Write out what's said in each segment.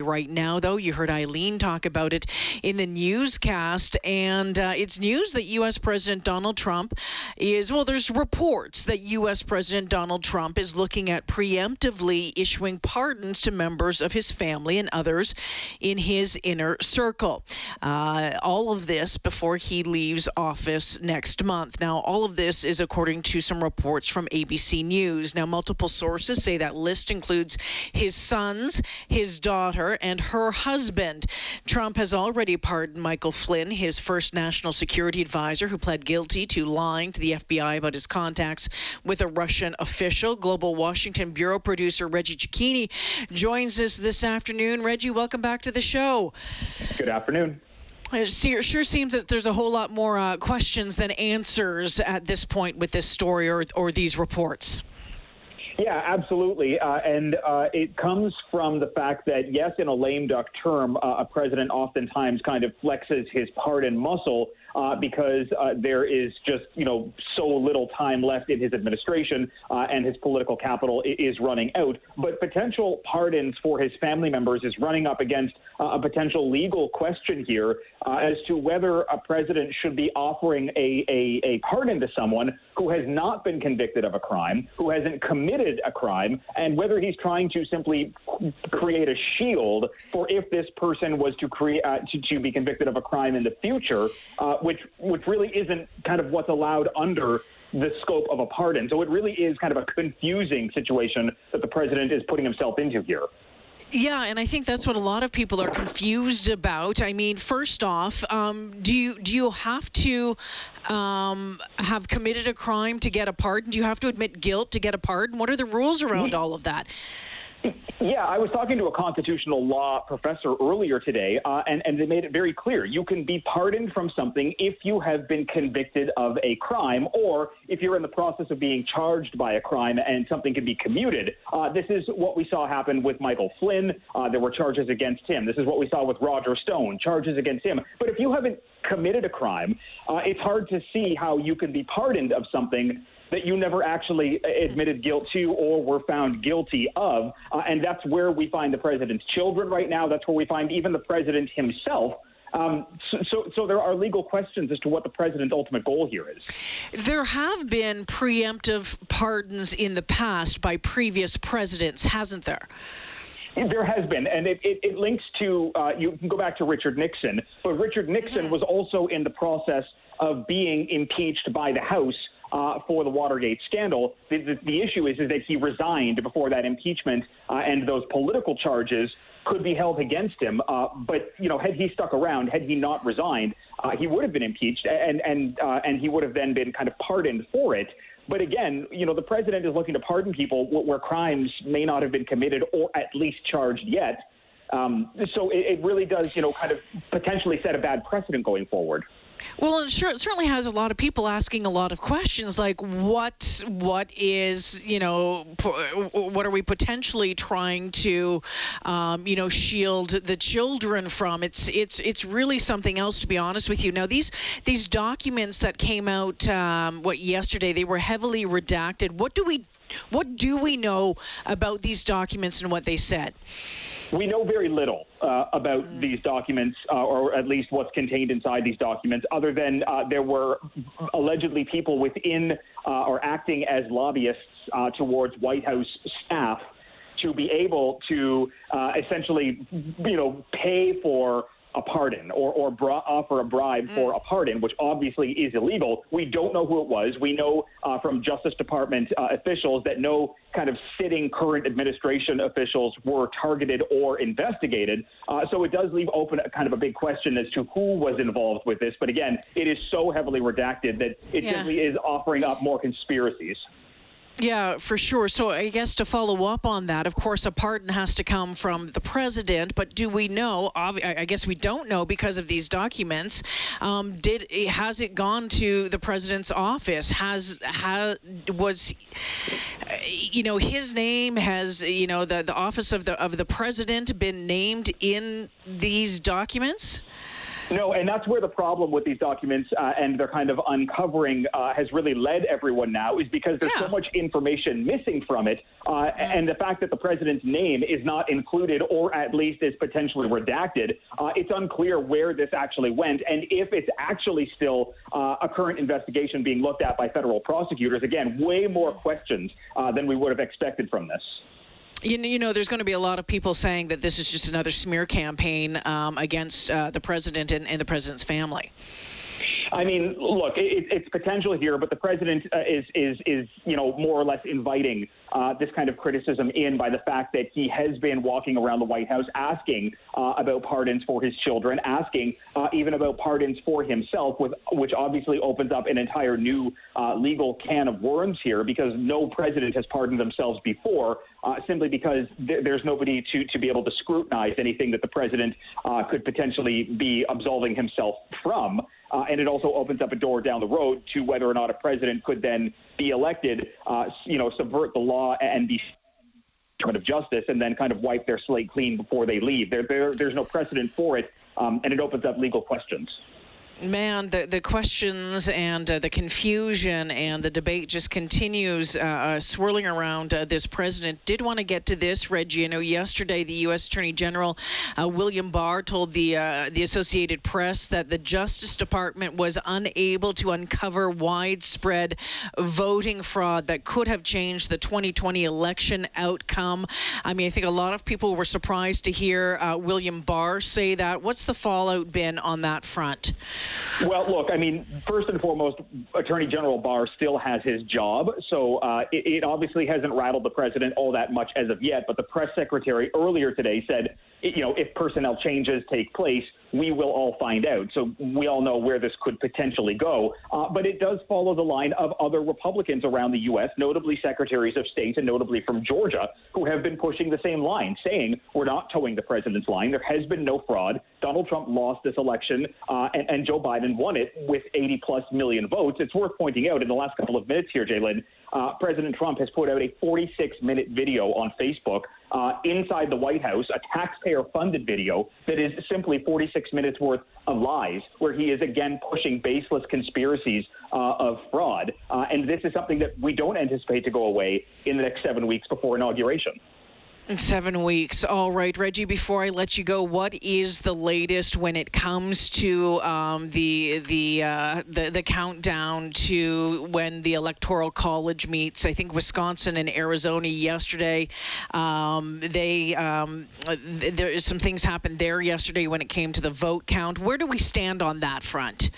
right now, though. You heard Eileen talk about it in the newscast, and uh, it's news that U.S. President Donald Trump is, well, there's reports that U.S. President Donald Trump is looking at preemptively issuing pardons to members of his family and others in his inner circle. Uh, all of this before he leaves office next month. Now, all of this is according to some reports from ABC News. Now, multiple sources say that list includes his sons, his daughter, and her husband. Trump has already pardoned Michael Flynn, his first national security advisor, who pled guilty to lying to the FBI about his contacts with a Russian official. Global Washington Bureau producer Reggie Cecchini joins us this afternoon. Reggie, welcome back to the show. Good afternoon. It sure seems that there's a whole lot more uh, questions than answers at this point with this story or, or these reports. Yeah, absolutely. Uh, and uh, it comes from the fact that, yes, in a lame duck term, uh, a president oftentimes kind of flexes his pardon muscle uh, because uh, there is just, you know, so little time left in his administration uh, and his political capital is running out. But potential pardons for his family members is running up against a potential legal question here as to whether a president should be offering a, a, a pardon to someone who has not been convicted of a crime, who hasn't committed a crime, and whether he's trying to simply create a shield for if this person was to create uh, to, to, be convicted of a crime in the future, uh, which which really isn't kind of what's allowed under the scope of a pardon. So it really is kind of a confusing situation that the president is putting himself into here. Yeah, and I think that's what a lot of people are confused about. I mean, first off, um, do you do you have to um, have committed a crime to get a pardon? Do you have to admit guilt to get a pardon? What are the rules around all of that? Yeah, I was talking to a constitutional law professor earlier today, uh, and, and they made it very clear. You can be pardoned from something if you have been convicted of a crime, or if you're in the process of being charged by a crime and something can be commuted. Uh, this is what we saw happen with Michael Flynn. Uh, there were charges against him. This is what we saw with Roger Stone, charges against him. But if you haven't committed a crime, uh, it's hard to see how you can be pardoned of something that you never actually admitted guilt to or were found guilty of. Uh, and that's where we find the president's children right now. That's where we find even the president himself. Um, so, so, so, there are legal questions as to what the president's ultimate goal here is. There have been preemptive pardons in the past by previous presidents, hasn't there? There has been, and it, it, it links to, uh, you can go back to Richard Nixon, but Richard Nixon mm-hmm. was also in the process of being impeached by the House uh, for the Watergate scandal. The, the, the, issue is, is that he resigned before that impeachment, uh, and those political charges could be held against him. Uh, but you know, had he stuck around, had he not resigned, uh, he would have been impeached, and and uh, and he would have then been kind of pardoned for it. But again, you know, the president is looking to pardon people where crimes may not have been committed or at least charged yet. Um, so it, it really does, you know, kind of potentially set a bad precedent going forward. Well, it, sure, it certainly has a lot of people asking a lot of questions, like what what is you know what are we potentially trying to um, you know shield the children from? It's it's it's really something else, to be honest with you. Now these these documents that came out um, what yesterday they were heavily redacted. What do we what do we know about these documents and what they said? We know very little uh, about mm. these documents, uh, or at least what's contained inside these documents, other than uh, there were allegedly people within uh, or acting as lobbyists uh, towards White House staff to be able to uh, essentially, you know, pay for a pardon or, or bra- offer a bribe mm. for a pardon, which obviously is illegal. We don't know who it was. We know uh, from Justice Department uh, officials that no kind of sitting current administration officials were targeted or investigated. Uh, so it does leave open a kind of a big question as to who was involved with this. But again, it is so heavily redacted that it yeah. simply is offering up more conspiracies. Yeah, for sure. So I guess to follow up on that, of course, a pardon has to come from the president. But do we know? I guess we don't know because of these documents. Um, did has it gone to the president's office? Has has was you know his name has you know the the office of the of the president been named in these documents? No, and that's where the problem with these documents uh, and their kind of uncovering uh, has really led everyone now is because there's yeah. so much information missing from it. Uh, and the fact that the president's name is not included or at least is potentially redacted, uh, it's unclear where this actually went and if it's actually still uh, a current investigation being looked at by federal prosecutors. Again, way more questions uh, than we would have expected from this. You, you know, there's going to be a lot of people saying that this is just another smear campaign um, against uh, the president and, and the president's family. I mean, look, it, it's potential here, but the president uh, is is is you know more or less inviting uh, this kind of criticism in by the fact that he has been walking around the White House asking uh, about pardons for his children, asking uh, even about pardons for himself, with, which obviously opens up an entire new uh, legal can of worms here because no president has pardoned themselves before, uh, simply because th- there's nobody to, to be able to scrutinize anything that the president could potentially be absolving himself from. Uh, and it also opens up a door down the road to whether or not a president could then be elected, uh, you know, subvert the law and the be of justice and then kind of wipe their slate clean before they leave. There, there, there's no precedent for it, um, and it opens up legal questions man, the, the questions and uh, the confusion and the debate just continues uh, uh, swirling around uh, this president. Did want to get to this, Reggie. You know, yesterday the U.S. Attorney General uh, William Barr told the uh, the Associated Press that the Justice Department was unable to uncover widespread voting fraud that could have changed the 2020 election outcome. I mean, I think a lot of people were surprised to hear William Barr say that. What's the fallout been on that front? Well, look, I mean, first and foremost, Attorney General Barr still has his job, so uh, it, it, obviously hasn't rattled the president all that much as of yet. But the press secretary earlier today said, you know, if personnel changes take place, we will all find out. So we all know where this could potentially go. Uh, but it does follow the line of other Republicans around the U.S., notably secretaries of state and notably from Georgia, who have been pushing the same line, saying we're not toeing the president's line. There has been no fraud. Donald Trump lost this election, uh, and, and, Joe Biden won it with 80 plus million votes. It's worth pointing out in the last couple of minutes here, Jalen, uh, President Trump has put out a 46 minute video on Facebook uh, inside the White House, a taxpayer funded video that is simply 46 minutes worth of lies, where he is again pushing baseless conspiracies uh, of fraud. Uh, and this is something that we don't anticipate to go away in the next seven weeks before inauguration. Seven weeks. All right, Reggie. Before I let you go, what is the latest when it comes to um, the the, uh, the the countdown to when the electoral college meets? I think Wisconsin and Arizona yesterday. Um, they um, there some things happened there yesterday when it came to the vote count. Where do we stand on that front?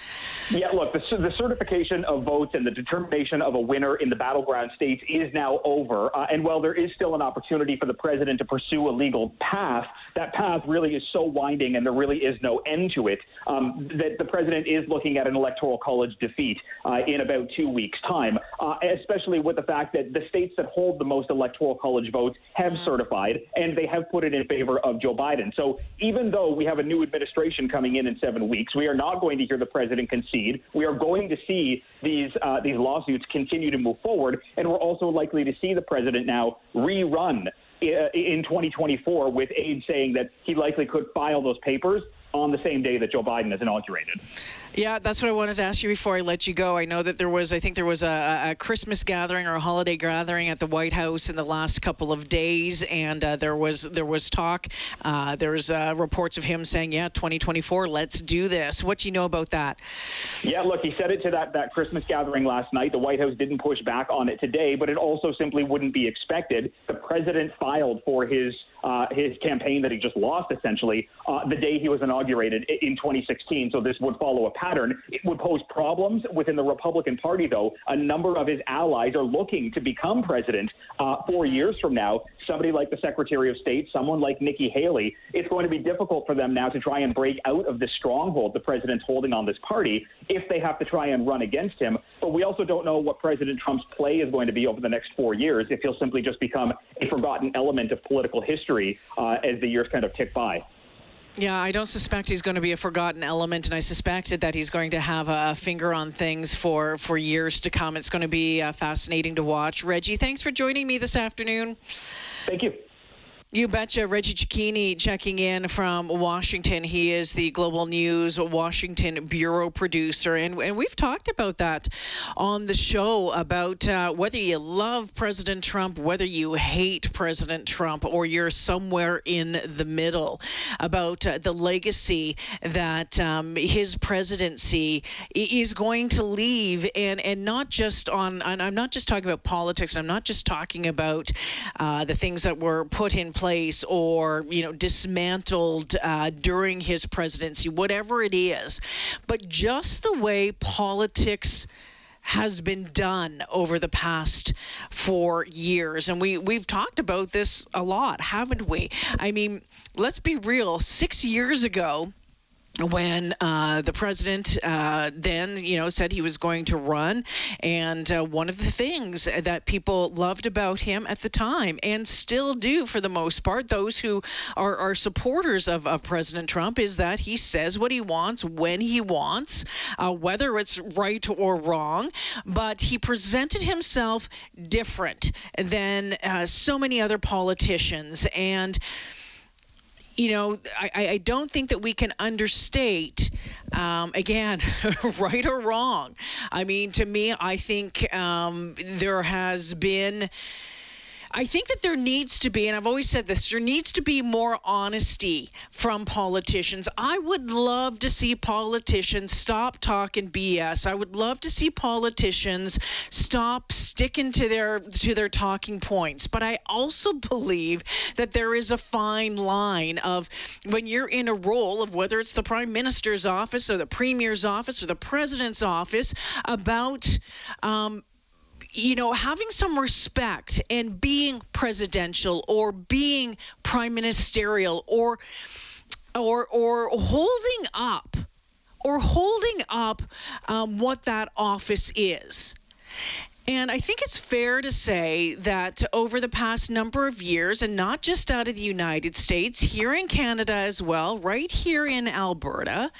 Yeah, look, the, the certification of votes and the determination of a winner in the battleground states is now over. Uh, and while there is still an opportunity for the president president to pursue a legal path, that path really is so winding and there really is no end to it um, that the president is looking at an electoral college defeat uh, in about two weeks' time, uh, especially with the fact that the states that hold the most electoral college votes have mm-hmm. certified and they have put it in favor of Joe Biden. So even though we have a new administration coming in in seven weeks, we are not going to hear the president concede. We are going to see these uh, these lawsuits continue to move forward, and we're also likely to see the president now rerun Uh, in 2024 with aides saying that he likely could file those papers on the same day that Joe Biden is inaugurated. Yeah, that's what I wanted to ask you before I let you go. I know that there was, I think there was a, a Christmas gathering or a holiday gathering at the White House in the last couple of days, and uh, there was there was talk. Uh, there was uh, reports of him saying, "Yeah, 2024, let's do this." What do you know about that? Yeah, look, he said it to that that Christmas gathering last night. The White House didn't push back on it today, but it also simply wouldn't be expected. The president filed for his uh, his campaign that he just lost essentially uh, the day he was inaugurated in 2016. So this would follow a pattern. It would pose problems within the Republican Party, though. A number of his allies are looking to become president uh, four years from now. Somebody like the Secretary of State, someone like Nikki Haley, it's going to be difficult for them now to try and break out of the stronghold the president's holding on this party if they have to try and run against him. But we also don't know what President Trump's play is going to be over the next four years, if he'll simply just become a forgotten element of political history uh, as the years kind of tick by. Yeah, I don't suspect he's going to be a forgotten element, and I suspected that he's going to have a finger on things for, for years to come. It's going to be uh, fascinating to watch. Reggie, thanks for joining me this afternoon. Thank you. You betcha. Reggie Cecchini checking in from Washington. He is the Global News Washington Bureau producer. And, and we've talked about that on the show about uh, whether you love President Trump, whether you hate President Trump, or you're somewhere in the middle, about uh, the legacy that um, his presidency is going to leave. And, and not just on, I'm not just talking about politics, I'm not just talking about uh, the things that were put in place or you know dismantled uh, during his presidency, whatever it is. But just the way politics has been done over the past four years. And we, we've talked about this a lot, haven't we? I mean, let's be real. Six years ago, when uh, the president uh, then, you know, said he was going to run. And uh, one of the things that people loved about him at the time, and still do for the most part, those who are, are supporters of, of President Trump, is that he says what he wants when he wants, uh, whether it's right or wrong. But he presented himself different than uh, so many other politicians. And you know, I, I don't think that we can understate, um, again, right or wrong. I mean, to me, I think um, there has been I think that there needs to be, and I've always said this, there needs to be more honesty from politicians. I would love to see politicians stop talking BS. I would love to see politicians stop sticking to their to their talking points. But I also believe that there is a fine line of when you're in a role of whether it's the prime minister's office or the premier's office or the president's office about um, you know, having some respect and being presidential or being prime ministerial or or or holding up or holding up um, what that office is. And I think it's fair to say that over the past number of years, and not just out of the United States, here in Canada as well, right here in Alberta,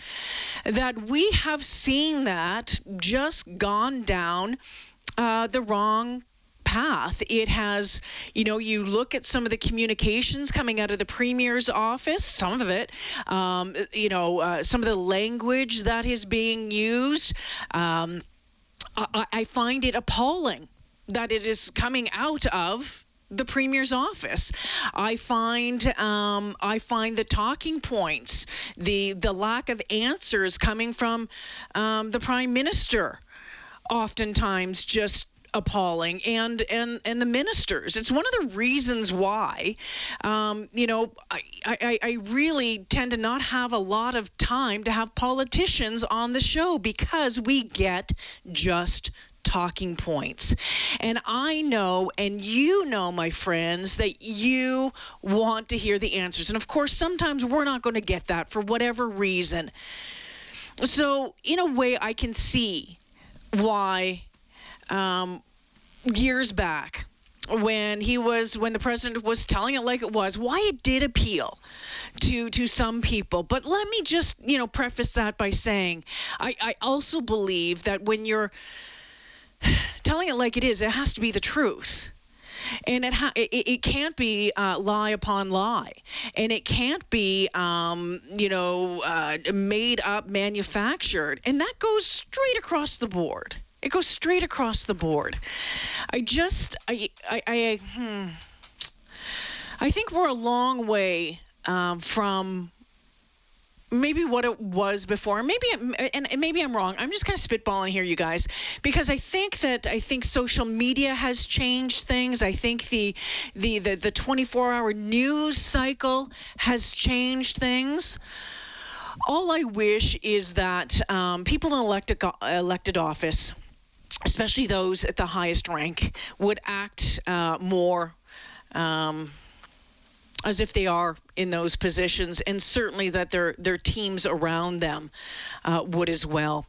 that we have seen that just gone down uh, the wrong path. It has, you know, you look at some of the communications coming out of the premier's office, some of it, um, you know, uh, some of the language that is being used. Um, I, I find it appalling that it is coming out of the premier's office. I find um, I find the talking points, the the lack of answers coming from um, the prime minister oftentimes just appalling and and and the ministers it's one of the reasons why um, you know I, I i really tend to not have a lot of time to have politicians on the show because we get just talking points. And I know, and you know, my friends, that you want to hear the answers. And of course, sometimes we're not going to get that for whatever reason. So, in a way, I can see why um, years back when he was when the president was telling it like it was why it did appeal to to some people. But let me just you know preface that by saying i i also believe that when you're telling it like it is it has to be the truth and it ha- it, it can't be uh, lie upon lie, and it can't be um, you know uh, made up, manufactured, and that goes straight across the board. It goes straight across the board. I just I I, I hmm. I think we're a long way um, from maybe what it was before. Maybe and, and maybe I'm wrong. I'm just kind of spitballing here, you guys, because I think that I think social media has changed things. I think the the the, the 24-hour news cycle has changed things. All I wish is that um, people in elected elected office, especially those at the highest rank, would act uh, more. Um, as if they are in those positions, and certainly that their their teams around them uh, would as well.